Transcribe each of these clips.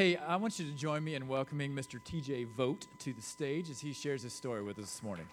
Hey, I want you to join me in welcoming Mr. TJ Vote to the stage as he shares his story with us this morning.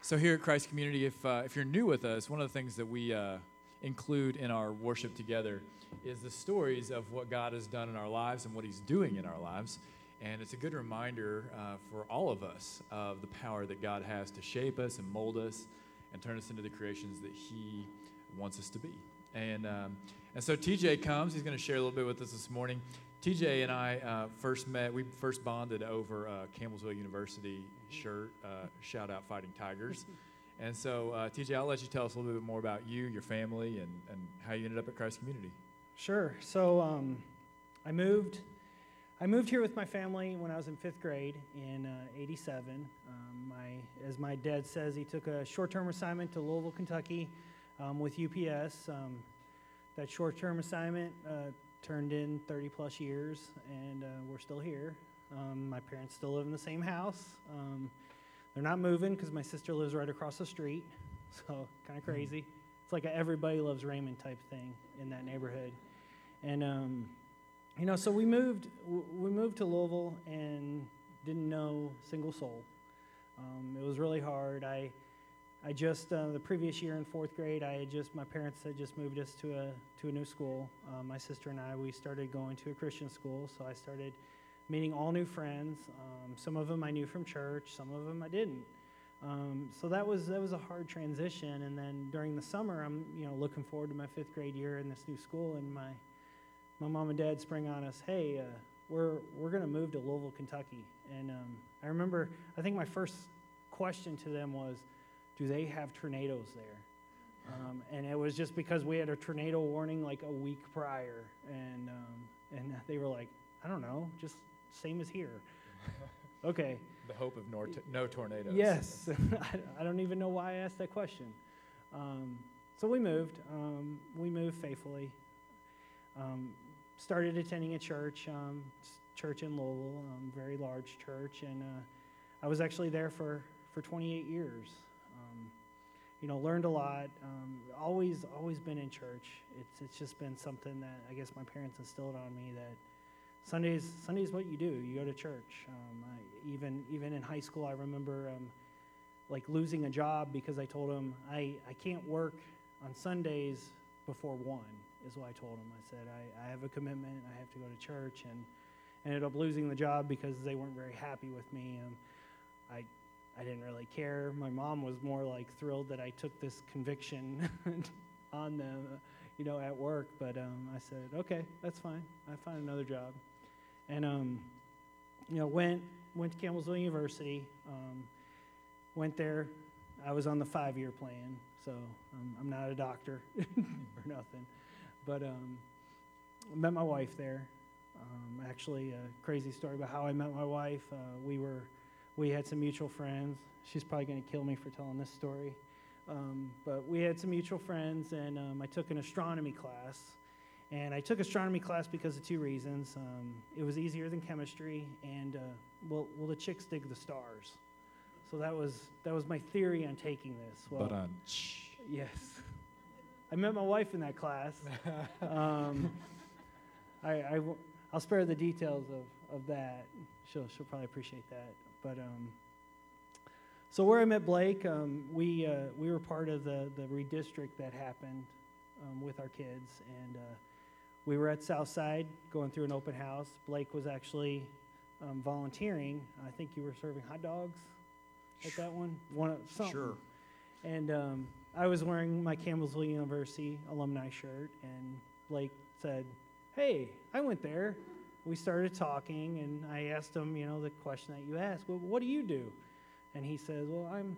So, here at Christ Community, if, uh, if you're new with us, one of the things that we uh, include in our worship together is the stories of what God has done in our lives and what He's doing in our lives. And it's a good reminder uh, for all of us of the power that God has to shape us and mold us and turn us into the creations that He wants us to be. And, um, and so TJ comes. He's going to share a little bit with us this morning. TJ and I uh, first met, we first bonded over uh, Campbellsville University shirt, uh, shout out Fighting Tigers. And so, uh, TJ, I'll let you tell us a little bit more about you, your family, and, and how you ended up at Christ Community. Sure. So um, I moved. I moved here with my family when I was in fifth grade in '87. Uh, um, my, as my dad says, he took a short-term assignment to Louisville, Kentucky, um, with UPS. Um, that short-term assignment uh, turned in 30 plus years, and uh, we're still here. Um, my parents still live in the same house. Um, they're not moving because my sister lives right across the street, so kind of hmm. crazy. It's like a everybody loves Raymond type thing in that neighborhood, and um, you know, so we moved. We moved to Louisville and didn't know single soul. Um, it was really hard. I I just uh, the previous year in fourth grade, I had just my parents had just moved us to a to a new school. Uh, my sister and I we started going to a Christian school, so I started meeting all new friends. Um, some of them I knew from church, some of them I didn't. Um, so that was that was a hard transition. And then during the summer, I'm you know looking forward to my fifth grade year in this new school, and my my mom and dad spring on us, hey, uh, we're we're to move to Louisville, Kentucky. And um, I remember, I think my first question to them was do they have tornadoes there? Um, and it was just because we had a tornado warning like a week prior, and um, and they were like, I don't know, just same as here. okay. The hope of no, no tornadoes. Yes, I don't even know why I asked that question. Um, so we moved. Um, we moved faithfully. Um, started attending a church, um, church in Lowell, very large church, and uh, I was actually there for for 28 years you know, learned a lot. Um, always, always been in church. It's it's just been something that I guess my parents instilled on me that Sundays Sundays what you do. You go to church. Um, I, even even in high school, I remember um, like losing a job because I told them I I can't work on Sundays before one. Is what I told them. I said I, I have a commitment. I have to go to church and ended up losing the job because they weren't very happy with me. Um, I I didn't really care. My mom was more like thrilled that I took this conviction on them, you know, at work. But um, I said, okay, that's fine. I find another job, and um, you know, went went to Campbellsville University. Um, went there. I was on the five-year plan, so um, I'm not a doctor or nothing. But um, met my wife there. Um, actually, a crazy story about how I met my wife. Uh, we were we had some mutual friends. She's probably going to kill me for telling this story. Um, but we had some mutual friends, and um, I took an astronomy class. And I took astronomy class because of two reasons. Um, it was easier than chemistry, and uh, well, well, the chicks dig the stars. So that was that was my theory on taking this. Well, but on. Yes, I met my wife in that class. um, I, I, will spare the details of, of that. She'll she'll probably appreciate that. But um, so where I met Blake, um, we uh, we were part of the the redistrict that happened um, with our kids, and uh, we were at Southside going through an open house. Blake was actually um, volunteering. I think you were serving hot dogs at that one. One something. Sure. And um, I was wearing my Campbellsville University alumni shirt, and Blake said, "Hey, I went there." We started talking, and I asked him, you know, the question that you asked, well, what do you do? And he says, well, I'm,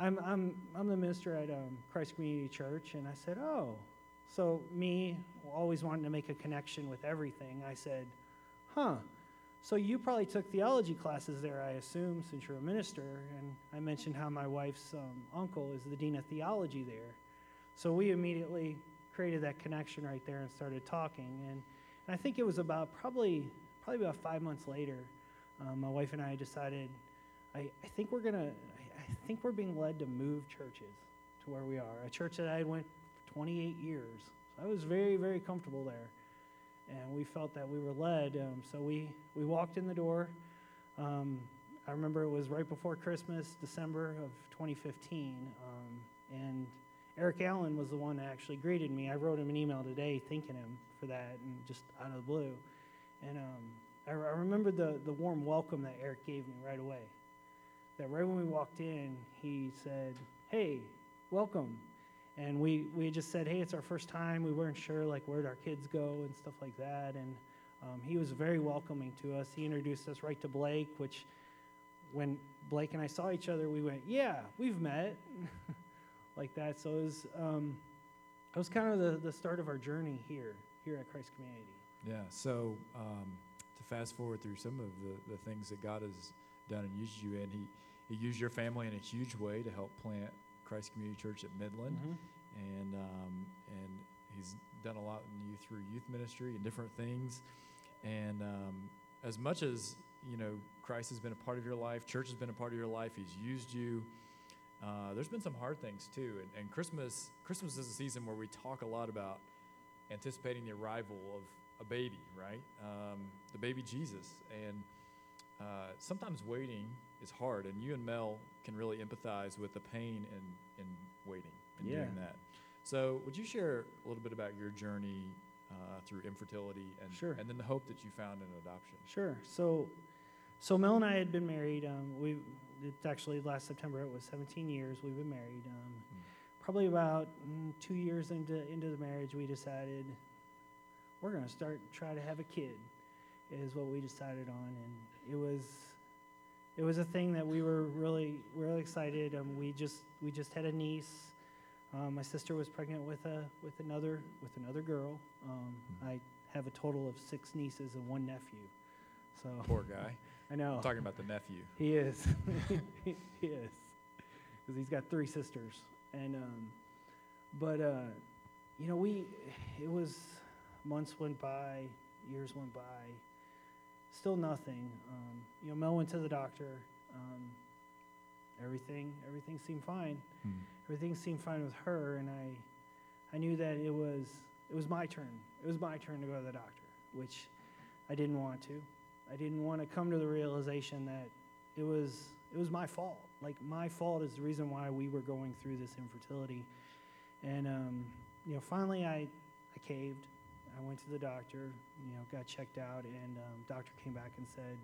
I'm, I'm, I'm the minister at um, Christ Community Church. And I said, oh. So me, always wanting to make a connection with everything, I said, huh. So you probably took theology classes there, I assume, since you're a minister. And I mentioned how my wife's um, uncle is the dean of theology there. So we immediately created that connection right there and started talking. And and I think it was about probably probably about five months later, um, my wife and I decided, I, I think we're gonna, I, I think we're being led to move churches to where we are. A church that I had went for 28 years, I was very, very comfortable there. And we felt that we were led. Um, so we, we walked in the door. Um, I remember it was right before Christmas, December of 2015. Um, and Eric Allen was the one that actually greeted me. I wrote him an email today thanking him for that and just out of the blue. And um, I, I remember the, the warm welcome that Eric gave me right away. That right when we walked in, he said, Hey, welcome. And we, we just said, Hey, it's our first time. We weren't sure like where'd our kids go and stuff like that. And um, he was very welcoming to us. He introduced us right to Blake, which when Blake and I saw each other, we went, Yeah, we've met. like that. So it was, um, it was kind of the, the start of our journey here, here at Christ Community. Yeah. So um, to fast forward through some of the, the things that God has done and used you in, He, he used your family in a huge way to help plant Christ Community Church at Midland. Mm-hmm. And, um, and He's done a lot in you through youth ministry and different things. And um, as much as, you know, Christ has been a part of your life, church has been a part of your life, He's used you. Uh, there's been some hard things too, and, and, Christmas Christmas is a season where we talk a lot about anticipating the arrival of a baby, right? Um, the baby Jesus, and uh, sometimes waiting is hard, and you and Mel can really empathize with the pain in, in waiting and yeah. doing that. So, would you share a little bit about your journey uh, through infertility and sure. and then the hope that you found in adoption? Sure. So, so Mel and I had been married. Um, we it's actually last September. It was 17 years we've been married. Um, mm. Probably about mm, two years into into the marriage, we decided we're going to start try to have a kid. Is what we decided on, and it was it was a thing that we were really really excited. Um, we just we just had a niece. Um, my sister was pregnant with a with another with another girl. Um, mm. I have a total of six nieces and one nephew. So poor guy. I know. I'm talking about the nephew. He is. he is. Because he's got three sisters. And, um, but, uh, you know, we, it was, months went by, years went by, still nothing. Um, you know, Mel went to the doctor. Um, everything, everything seemed fine. Hmm. Everything seemed fine with her, and I, I knew that it was, it was my turn. It was my turn to go to the doctor, which I didn't want to. I didn't want to come to the realization that it was it was my fault. Like my fault is the reason why we were going through this infertility. And um, you know, finally I I caved. I went to the doctor. You know, got checked out, and um, doctor came back and said,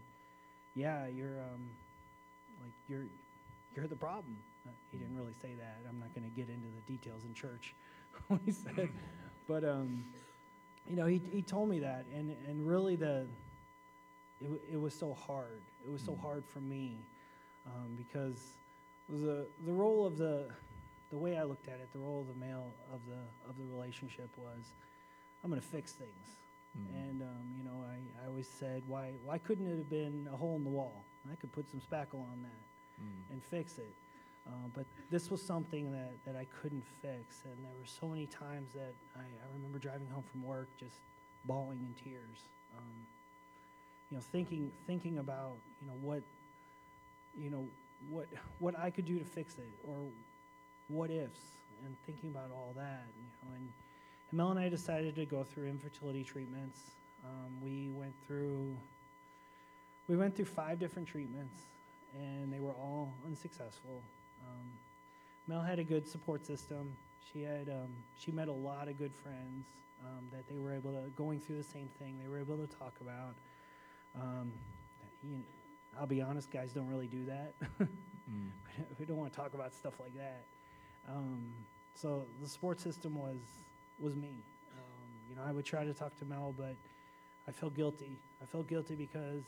"Yeah, you're um, like you're you're the problem." Uh, he didn't really say that. I'm not going to get into the details in church what he said, but um, you know, he he told me that, and and really the it, it was so hard. It was so mm. hard for me um, because the the role of the the way I looked at it, the role of the male of the of the relationship was, I'm going to fix things. Mm. And um, you know, I, I always said, why why couldn't it have been a hole in the wall? I could put some spackle on that mm. and fix it. Uh, but this was something that, that I couldn't fix, and there were so many times that I, I remember driving home from work just bawling in tears. Um, you know, thinking thinking about you know what you know what what I could do to fix it or what ifs and thinking about all that. You know, and, and Mel and I decided to go through infertility treatments. Um, we went through we went through five different treatments, and they were all unsuccessful. Um, Mel had a good support system. She had um, she met a lot of good friends um, that they were able to going through the same thing. They were able to talk about. Um, you know, I'll be honest, guys don't really do that. mm. We don't want to talk about stuff like that. Um, so the support system was was me. Um, you know, I would try to talk to Mel, but I felt guilty. I felt guilty because,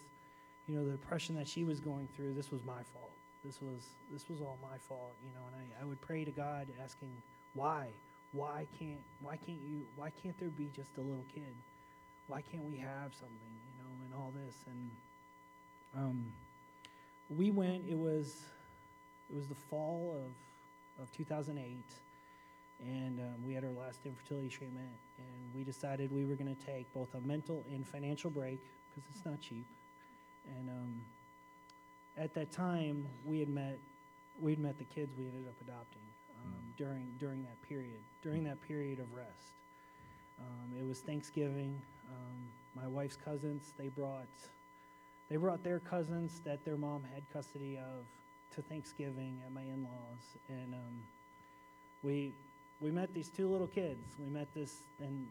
you know, the depression that she was going through. This was my fault. This was this was all my fault. You know, and I, I would pray to God, asking why, why can't why can't you why can't there be just a little kid? Why can't we have something? All this. And um, we went. It was it was the fall of of 2008, and um, we had our last infertility treatment. And we decided we were going to take both a mental and financial break because it's not cheap. And um, at that time, we had met we had met the kids we ended up adopting um, mm. during during that period during that period of rest. Was Thanksgiving. Um, my wife's cousins they brought they brought their cousins that their mom had custody of to Thanksgiving at my in-laws, and um, we we met these two little kids. We met this and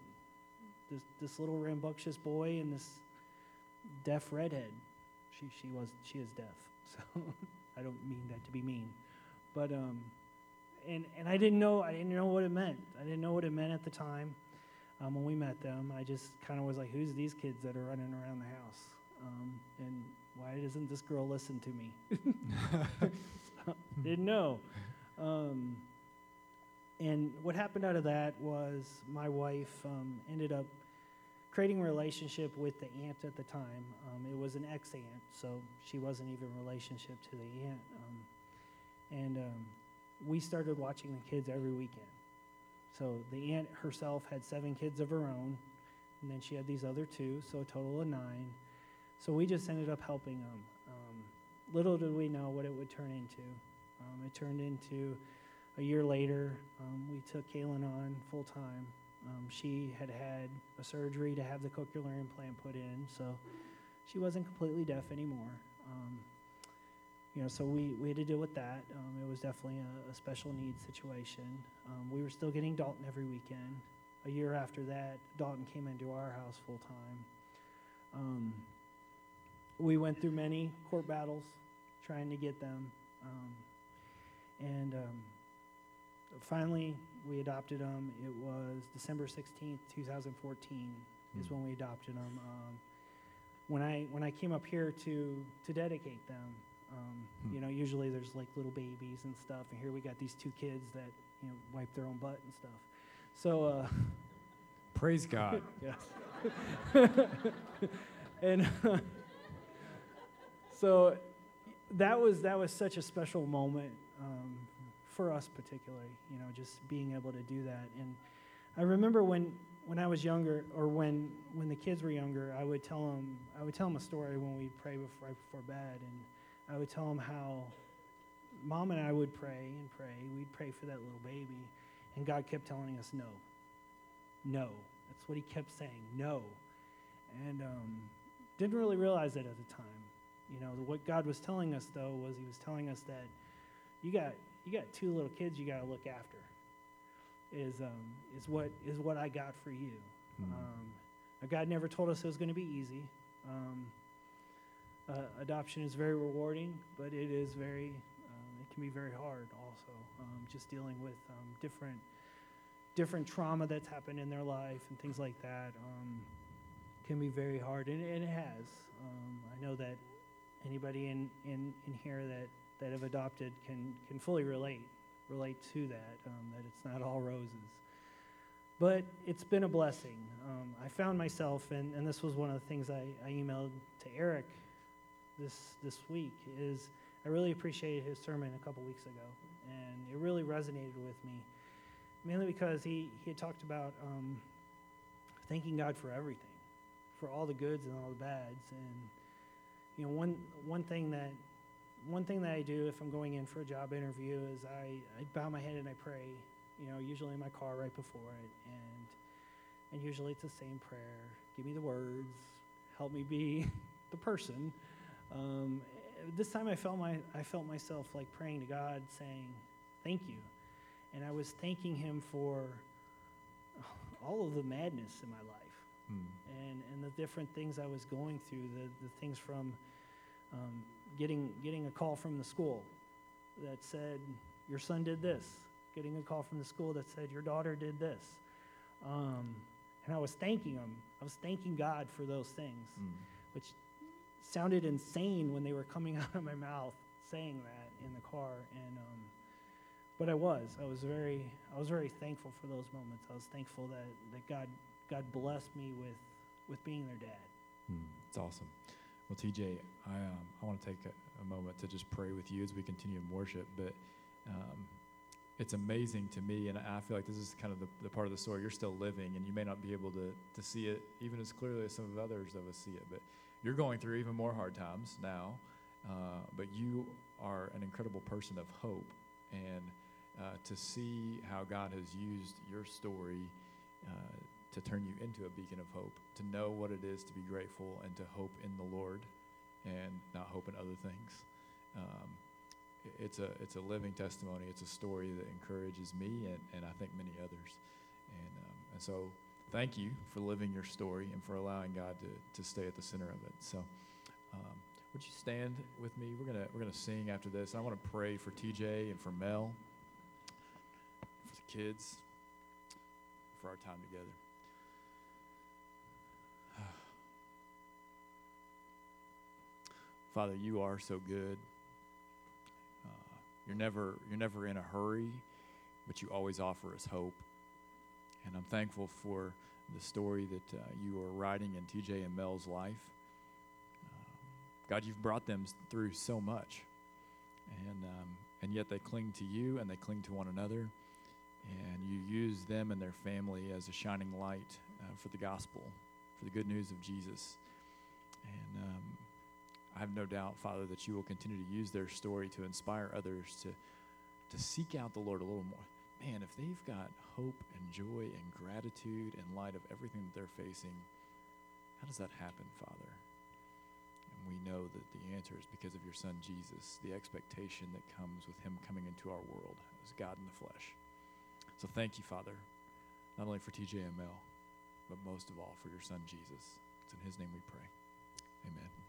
this this little rambunctious boy and this deaf redhead. She she was she is deaf, so I don't mean that to be mean, but um, and and I didn't know I didn't know what it meant. I didn't know what it meant at the time. Um, when we met them, I just kind of was like, "Who's these kids that are running around the house?" Um, and why doesn't this girl listen to me? didn't know. Um, and what happened out of that was my wife um, ended up creating a relationship with the aunt at the time. Um, it was an ex aunt, so she wasn't even relationship to the aunt. Um, and we started watching the kids every weekend. So the aunt herself had seven kids of her own, and then she had these other two, so a total of nine. So we just ended up helping them. Um, little did we know what it would turn into. Um, it turned into a year later, um, we took Kaylin on full time. Um, she had had a surgery to have the cochlear implant put in, so she wasn't completely deaf anymore. You know, so we, we had to deal with that. Um, it was definitely a, a special needs situation. Um, we were still getting Dalton every weekend. A year after that, Dalton came into our house full time. Um, we went through many court battles trying to get them. Um, and um, finally, we adopted them. It was December 16th, 2014 is Hmm. when we adopted them. Um, when I when I came up here to to dedicate them, um, Hmm. you know, usually there's like little babies and stuff, and here we got these two kids that you know wipe their own butt and stuff. So uh, Praise God. yes, and so that was that was such a special moment um, for us, particularly. You know, just being able to do that. And I remember when when I was younger, or when when the kids were younger, I would tell them I would tell them a story when we pray before, right before bed, and I would tell him how mom and I would pray and pray. We'd pray for that little baby, and God kept telling us no, no. That's what He kept saying, no, and um, didn't really realize it at the time. You know, what God was telling us though was He was telling us that you got you got two little kids you got to look after. Is um, is what is what I got for you. Hmm. Um, God never told us it was going to be easy. Um, uh, adoption is very rewarding, but it is very um, it can be very hard also. Um, just dealing with um, different different trauma that's happened in their life and things like that um, can be very hard, and, and it has. Um, I know that anybody in, in, in here that, that have adopted can, can fully relate relate to that, that it's not all roses. But it's been a blessing. Um, I found myself, and, and this was one of the things I, I emailed to Eric this, this week, is I really appreciated his sermon a couple weeks ago, and it really resonated with me, mainly because he, he had talked about um, thanking God for everything, for all the goods and all the bads, and you know, one one thing that one thing that I do if I'm going in for a job interview is I, I bow my head and I pray. You know, usually in my car right before it, and and usually it's the same prayer. Give me the words. Help me be the person. Um, this time I felt my I felt myself like praying to God, saying, "Thank you," and I was thanking Him for all of the madness in my life Hmm. and, and the different things I was going through, the, the things from um, getting, getting a call from the school that said, Your son did this, getting a call from the school that said, Your daughter did this. Um, and I was thanking him. I was thanking God for those things, Hmm. which sounded insane when they were coming out of my mouth saying that in the car. And um, but I was. I was very. I was very thankful for those moments. I was thankful that, that God God blessed me with with being their dad. Hmm, It's awesome. Well, TJ, I, um, I want to take a, a moment to just pray with you as we continue in worship. But um, it's amazing to me, and I feel like this is kind of the, the part of the story. You're still living, and you may not be able to, to see it even as clearly as some of others of us see it. But you're going through even more hard times now. Uh, but you are an incredible person of hope. And uh, to see how God has used your story uh, to turn you into a beacon of hope, to know what it is to be grateful and to hope in the Lord and not hope in other things. Um, it's, a, it's a living testimony. It's a story that encourages me and, and I think many others. And, um, and so thank you for living your story and for allowing God to, to stay at the center of it. So um, would you stand with me? We're gonna we're gonna sing after this. I want to pray for TJ and for Mel, for the kids, for our time together. Father, you are so good. Uh, you're never you're never in a hurry, but you always offer us hope. And I'm thankful for the story that uh, you are writing in TJ and Mel's life. Um, God, you've brought them through so much, and um, and yet they cling to you and they cling to one another, and you use them and their family as a shining light uh, for the gospel, for the good news of Jesus. And um, I have no doubt, Father, that you will continue to use their story to inspire others to to seek out the Lord a little more. Man, if they've got hope and joy and gratitude in light of everything that they're facing, how does that happen, Father? And we know that the answer is because of your Son Jesus, the expectation that comes with Him coming into our world as God in the flesh. So thank you, Father, not only for TJML, but most of all for your Son Jesus. It's in His name we pray. Amen.